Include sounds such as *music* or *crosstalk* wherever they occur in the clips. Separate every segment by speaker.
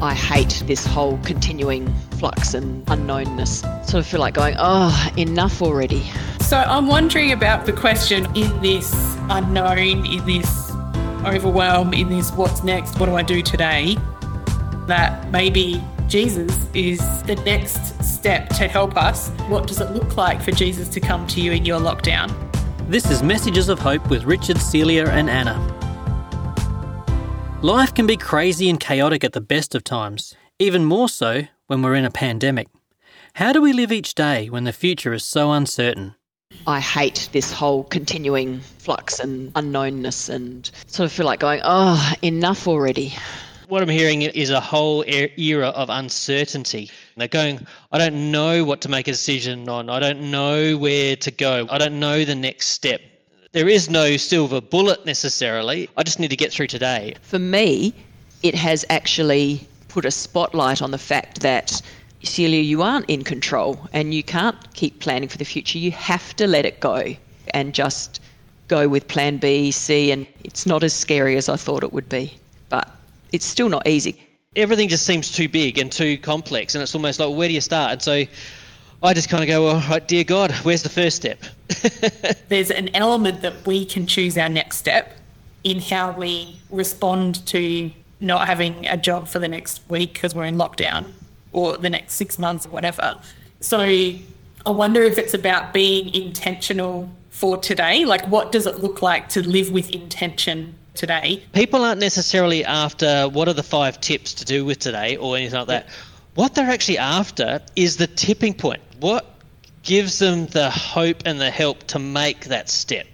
Speaker 1: I hate this whole continuing flux and unknownness. Sort of feel like going, oh, enough already.
Speaker 2: So I'm wondering about the question in this unknown, in this overwhelm, in this what's next, what do I do today? That maybe Jesus is the next step to help us. What does it look like for Jesus to come to you in your lockdown?
Speaker 3: This is Messages of Hope with Richard, Celia, and Anna. Life can be crazy and chaotic at the best of times, even more so when we're in a pandemic. How do we live each day when the future is so uncertain?
Speaker 1: I hate this whole continuing flux and unknownness and sort of feel like going, oh, enough already.
Speaker 4: What I'm hearing is a whole era of uncertainty. They're going, I don't know what to make a decision on. I don't know where to go. I don't know the next step. There is no silver bullet necessarily. I just need to get through today.
Speaker 1: For me, it has actually put a spotlight on the fact that, Celia, you aren't in control and you can't keep planning for the future. You have to let it go and just go with plan B, C, and it's not as scary as I thought it would be. But it's still not easy.
Speaker 4: Everything just seems too big and too complex, and it's almost like, where do you start? And so I just kind of go, well, right, dear God, where's the first step? *laughs*
Speaker 2: There's an element that we can choose our next step in how we respond to not having a job for the next week because we're in lockdown or the next six months or whatever. So I wonder if it's about being intentional for today. Like, what does it look like to live with intention today?
Speaker 4: People aren't necessarily after what are the five tips to do with today or anything like that. What they're actually after is the tipping point. What gives them the hope and the help to make that step?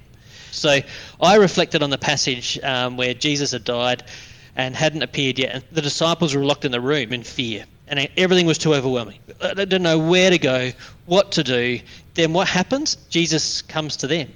Speaker 4: So I reflected on the passage um, where Jesus had died and hadn't appeared yet, and the disciples were locked in the room in fear, and everything was too overwhelming. They didn't know where to go, what to do. Then what happens? Jesus comes to them,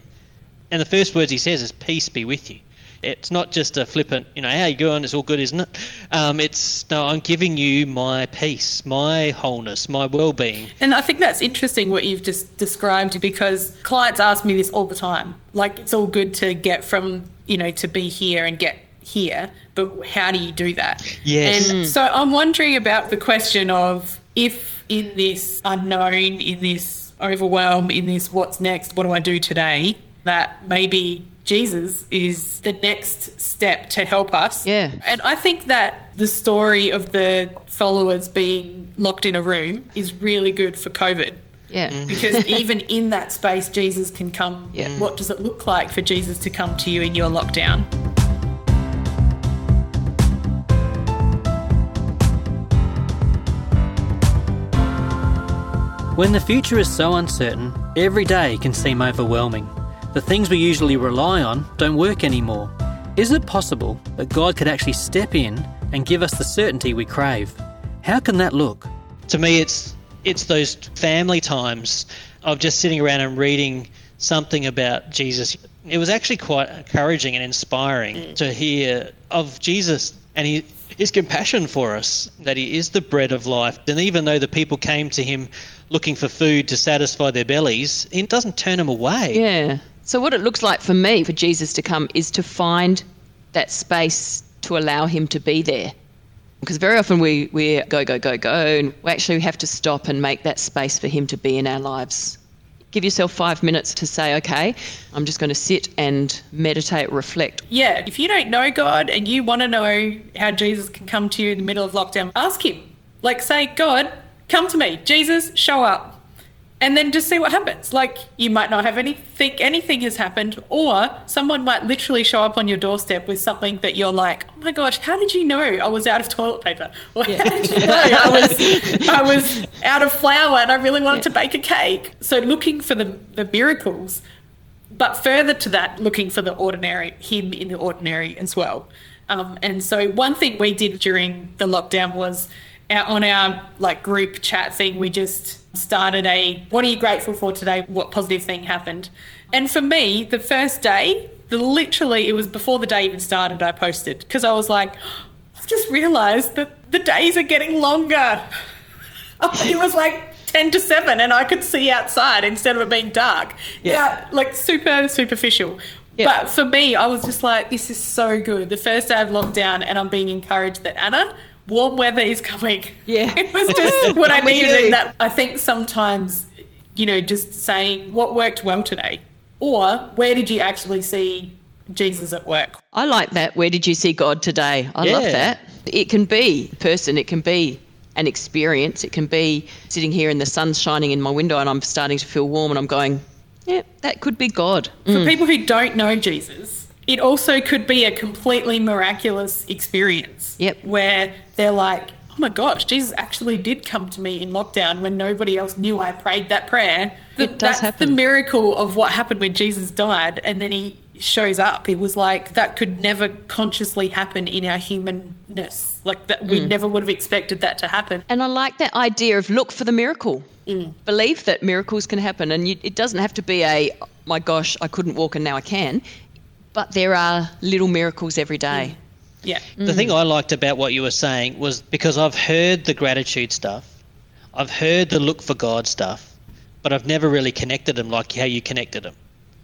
Speaker 4: and the first words he says is, "Peace be with you." It's not just a flippant, you know, how you going? It's all good, isn't it? Um, it's no, I'm giving you my peace, my wholeness, my well-being.
Speaker 2: And I think that's interesting what you've just described because clients ask me this all the time. Like, it's all good to get from, you know, to be here and get here, but how do you do that?
Speaker 4: Yes.
Speaker 2: And so I'm wondering about the question of if in this unknown, in this overwhelm, in this what's next, what do I do today, that maybe Jesus is the next step to help us.
Speaker 1: Yeah.
Speaker 2: And I think that the story of the followers being locked in a room is really good for COVID.
Speaker 1: Yeah. Mm-hmm.
Speaker 2: Because *laughs* even in that space, Jesus can come.
Speaker 1: Yeah.
Speaker 2: What does it look like for Jesus to come to you in your lockdown?
Speaker 3: When the future is so uncertain, every day can seem overwhelming. The things we usually rely on don't work anymore. Is it possible that God could actually step in and give us the certainty we crave? How can that look?
Speaker 4: To me, it's it's those family times of just sitting around and reading something about Jesus. It was actually quite encouraging and inspiring mm. to hear of Jesus and he, his compassion for us, that he is the bread of life. And even though the people came to him looking for food to satisfy their bellies, he doesn't turn them away.
Speaker 1: Yeah. So, what it looks like for me, for Jesus to come, is to find that space to allow him to be there. Because very often we, we go, go, go, go, and we actually have to stop and make that space for him to be in our lives. Give yourself five minutes to say, okay, I'm just going to sit and meditate, reflect.
Speaker 2: Yeah, if you don't know God and you want to know how Jesus can come to you in the middle of lockdown, ask Him. Like, say, God, come to me. Jesus, show up. And then just see what happens. Like, you might not have any think anything has happened, or someone might literally show up on your doorstep with something that you're like, oh my gosh, how did you know I was out of toilet paper? Or how did you know I was, I was out of flour and I really wanted to bake a cake? So, looking for the, the miracles but further to that, looking for the ordinary, him in the ordinary as well. Um, and so one thing we did during the lockdown was our, on our like group chat thing, we just started a what are you grateful for today? What positive thing happened? And for me, the first day, the, literally it was before the day even started, I posted because I was like, I've just realised that the days are getting longer. *laughs* it was like 10 to 7 and I could see outside instead of it being dark. Yeah, like super superficial.
Speaker 1: Yeah.
Speaker 2: But for me, I was just like, this is so good. The first day of lockdown, and I'm being encouraged that Anna, warm weather is coming.
Speaker 1: Yeah. *laughs*
Speaker 2: it was just *laughs* what I
Speaker 1: I'm
Speaker 2: needed.
Speaker 1: you.
Speaker 2: In that I think sometimes, you know, just saying what worked well today, or where did you actually see Jesus at work?
Speaker 1: I like that. Where did you see God today? I love that. It can be a person, it can be an experience, it can be sitting here and the sun's shining in my window and I'm starting to feel warm and I'm going, yeah, that could be God.
Speaker 2: For mm. people who don't know Jesus, it also could be a completely miraculous experience.
Speaker 1: Yep.
Speaker 2: Where they're like, oh my gosh, Jesus actually did come to me in lockdown when nobody else knew I prayed that prayer.
Speaker 1: It does
Speaker 2: That's
Speaker 1: happen.
Speaker 2: the miracle of what happened when Jesus died and then he shows up. It was like that could never consciously happen in our humanness. Like that we
Speaker 1: Mm.
Speaker 2: never would have expected that to happen.
Speaker 1: And I like that idea of look for the miracle. Believe that miracles can happen. And you, it doesn't have to be a, "Oh my gosh, I couldn't walk and now I can. But there are little miracles every day. Mm.
Speaker 2: Yeah.
Speaker 5: The mm. thing I liked about what you were saying was because I've heard the gratitude stuff, I've heard the look for God stuff, but I've never really connected them like how you connected them.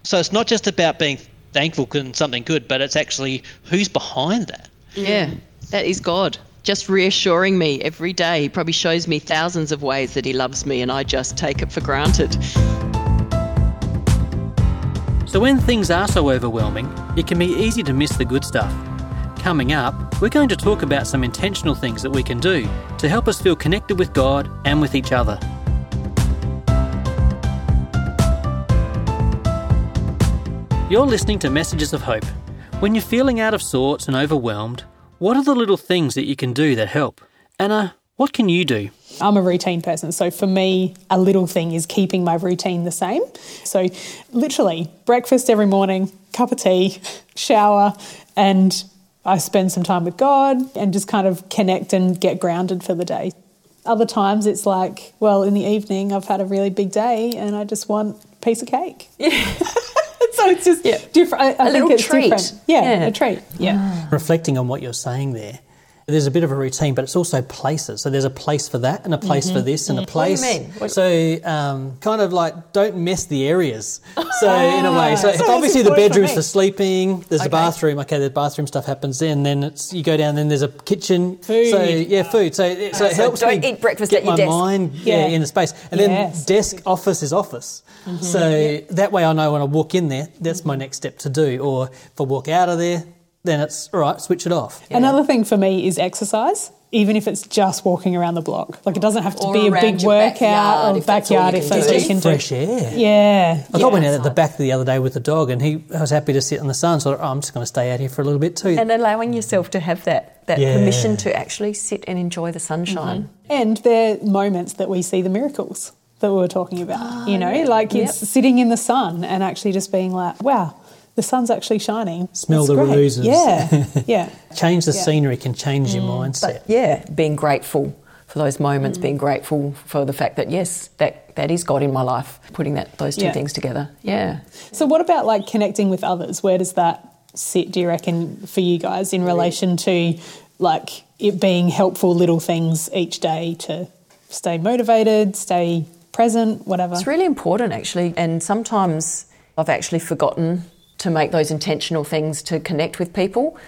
Speaker 5: So it's not just about being thankful and something good, but it's actually who's behind that.
Speaker 1: Yeah, that is God. Just reassuring me every day. He probably shows me thousands of ways that He loves me, and I just take it for granted.
Speaker 4: So, when things are so overwhelming, it can be easy to miss the good stuff. Coming up, we're going to talk about some intentional things that we can do to help us feel connected with God and with each other. You're listening to Messages of Hope. When you're feeling out of sorts and overwhelmed, what are the little things that you can do that help? Anna, what can you do?
Speaker 6: I'm a routine person. So for me, a little thing is keeping my routine the same. So literally, breakfast every morning, cup of tea, *laughs* shower, and I spend some time with God and just kind of connect and get grounded for the day. Other times it's like, well, in the evening, I've had a really big day and I just want a piece of cake. *laughs* Yeah. *laughs* so it's just different. I, I think
Speaker 7: little
Speaker 6: it's
Speaker 7: treat.
Speaker 6: different. Yeah,
Speaker 7: Yeah.
Speaker 6: a treat. Yeah. Ah.
Speaker 4: reflecting on what you're saying there, there's a bit of a routine, but it's also places. So there's a place for that, and a place for this, and a place.
Speaker 7: What do you mean? What-
Speaker 4: So um, kind of like don't mess the areas. *laughs* So in a way, so,
Speaker 6: So
Speaker 4: obviously the
Speaker 6: important for
Speaker 4: bedroom's for sleeping. There's a bathroom. Okay, the bathroom stuff happens then. Then it's you go down. Then there's a kitchen.
Speaker 6: Food.
Speaker 4: So yeah, food. So it, so it
Speaker 7: So
Speaker 4: helps
Speaker 7: don't
Speaker 4: me
Speaker 7: eat breakfast
Speaker 4: get
Speaker 7: at your
Speaker 4: my
Speaker 7: desk.
Speaker 4: mind yeah.
Speaker 6: Yeah.
Speaker 4: in the space, and then
Speaker 6: Yes. Mm-hmm.
Speaker 4: desk office is office. So that way I know when I walk in there, that's my next step to do. Or if I walk out of there, then it's all right. Switch it off.
Speaker 6: Another thing for me is exercise, even if it's just walking around the block. Like it doesn't have to
Speaker 7: Or
Speaker 6: be a big
Speaker 7: your
Speaker 6: workout
Speaker 7: backyard,
Speaker 6: or
Speaker 7: if that's
Speaker 6: backyard if that's
Speaker 7: do.
Speaker 6: what you can do.
Speaker 4: fresh air.
Speaker 6: Yeah.
Speaker 4: I
Speaker 6: yeah.
Speaker 4: I went out at the back the other day with the dog, and he I was happy to sit in the sun. So I thought, oh, I'm just going to stay out here for a little bit too.
Speaker 7: and allowing yourself to have that that
Speaker 4: Yeah.
Speaker 7: permission to actually sit and enjoy the sunshine. Mm-hmm.
Speaker 6: And there are moments that we see the miracles that we were talking about. Ah, you know, like it's
Speaker 7: Yep.
Speaker 6: sitting in the sun and actually just being like, wow, the sun's actually shining.
Speaker 4: Smell
Speaker 6: That's
Speaker 4: the
Speaker 6: great.
Speaker 4: roses.
Speaker 6: Yeah. *laughs* Yeah.
Speaker 4: change the
Speaker 6: Yeah.
Speaker 4: scenery can change your mm,
Speaker 7: But
Speaker 4: mindset.
Speaker 7: yeah, being grateful for those moments, mm. being grateful for the fact that yes, that that is God in my life, putting that those two
Speaker 6: Yeah.
Speaker 7: things together. Yeah.
Speaker 6: So, what about like connecting with others? Where does that sit, do you reckon, for you guys in relation to like it being helpful little things each day to stay motivated, stay present, whatever?
Speaker 7: It's really important, actually. And sometimes I've actually forgotten to make those intentional things to connect with people.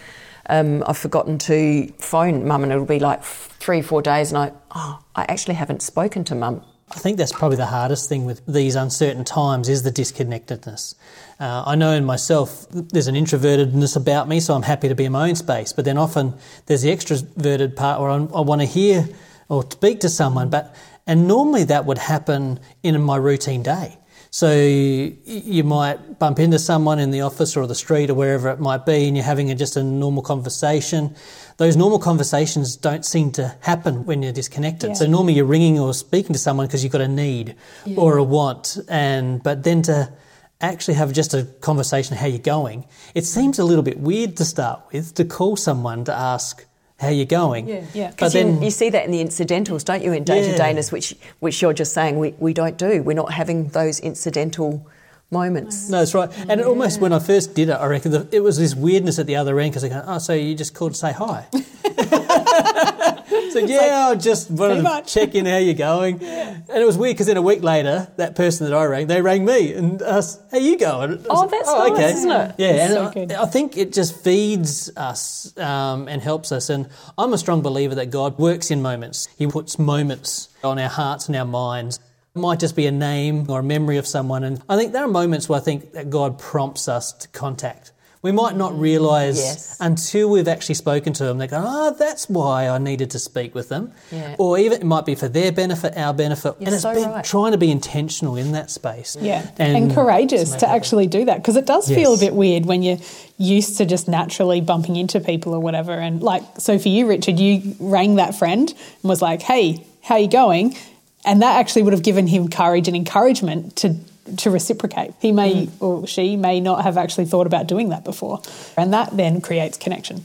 Speaker 7: Um, I've forgotten to phone mum, and it'll be like three, four days, and I, oh, I actually haven't spoken to mum.
Speaker 4: I think that's probably the hardest thing with these uncertain times is the disconnectedness. Uh, I know in myself there's an introvertedness about me, so I'm happy to be in my own space. But then often there's the extroverted part where I, I want to hear or speak to someone. But and normally that would happen in my routine day. So you might bump into someone in the office or the street or wherever it might be, and you're having a, just a normal conversation. Those normal conversations don't seem to happen when you're disconnected.
Speaker 6: Yeah.
Speaker 4: So normally you're ringing or speaking to someone because you've got a need or a want, and but then to actually have just a conversation how you're going, it seems a little bit weird to start with to call someone to ask how you're going.
Speaker 6: Yeah.
Speaker 4: But
Speaker 7: Because
Speaker 4: then
Speaker 7: you, you see that in the incidentals, don't you, in day to dayness, which, which you're just saying we, we don't do. We're not having those incidental moments.
Speaker 4: No, that's right. And it almost when I first did it, I reckon the, it was this weirdness at the other end because they go, "Oh, so you just called to say hi." *laughs* *laughs* so "Yeah, I just wanted to check in how you're going." *laughs* And it was weird because then a week later, that person that I rang, they rang me and asked, "How you going?"
Speaker 1: Oh,
Speaker 4: like,
Speaker 1: that's nice, isn't it?
Speaker 4: Yeah,
Speaker 6: It's
Speaker 4: and
Speaker 6: so
Speaker 4: I. I think it just feeds us um, and helps us. And I'm a strong believer that God works in moments. He puts moments on our hearts and our minds. It might just be a name or a memory of someone. And I think there are moments where I think that God prompts us to contact. We might not realise
Speaker 1: Yes.
Speaker 4: until we've actually spoken to them. They go, oh, that's why I needed to speak with them.
Speaker 1: Yeah.
Speaker 4: Or even it might be for their benefit, our benefit.
Speaker 1: You're
Speaker 4: and it's
Speaker 1: so
Speaker 4: been
Speaker 1: right.
Speaker 4: trying to be intentional in that space.
Speaker 6: Yeah, and, courageous
Speaker 4: make
Speaker 6: to actually do that because it does feel a bit weird when you're used to just naturally bumping into people or whatever. And like, so for you, Richard, you rang that friend and was like, "Hey, how you going?" And that actually would have given him courage and encouragement to to reciprocate. He may mm. or she may not have actually thought about doing that before, and that then creates connection,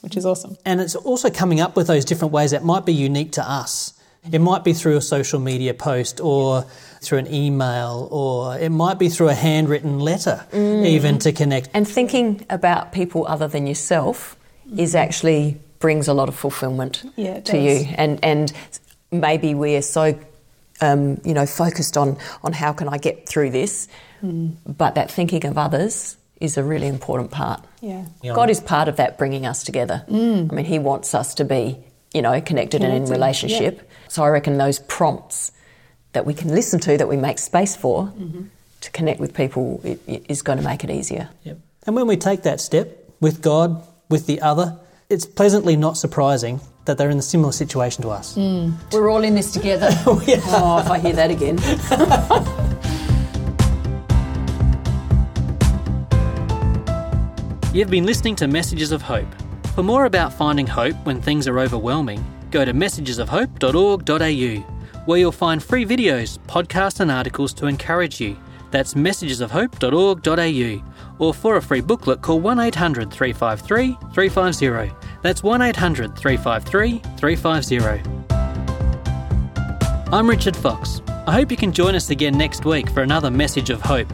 Speaker 6: which is awesome.
Speaker 4: And it's also coming up with those different ways that might be unique to us. It might be through a social media post or through an email, or it might be through a handwritten letter, mm. even to connect.
Speaker 1: And thinking about people other than yourself is mm. actually brings a lot of fulfillment
Speaker 6: Yeah,
Speaker 1: to
Speaker 6: does.
Speaker 1: you. And and maybe we're so um, you know focused on on how can I get through this, hmm. but that thinking of others is a really important part.
Speaker 6: Yeah.
Speaker 4: Yeah.
Speaker 1: God is part of that bringing us together. Hmm. I mean, He wants us to be, you know, connected, and in
Speaker 6: Connected,
Speaker 1: relationship. So I reckon those prompts that we can listen to, that we make space for, mm-hmm. to connect with people, it, it is going to make it easier.
Speaker 4: Yep. And when we take that step with God, with the other, it's pleasantly not surprising that they're in a similar situation to us. Hmm.
Speaker 1: We're all in this together. *laughs* Oh, oh, if I hear that again. *laughs*
Speaker 8: You've been listening to Messages of Hope. For more about finding hope when things are overwhelming, go to messagesofhope.org.au, where you'll find free videos, podcasts, and articles to encourage you. That's messagesofhope.org.au. Or for a free booklet, call 1 800 353 350. That's 1 800 353 350. I'm Richard Fox. I hope you can join us again next week for another message of hope.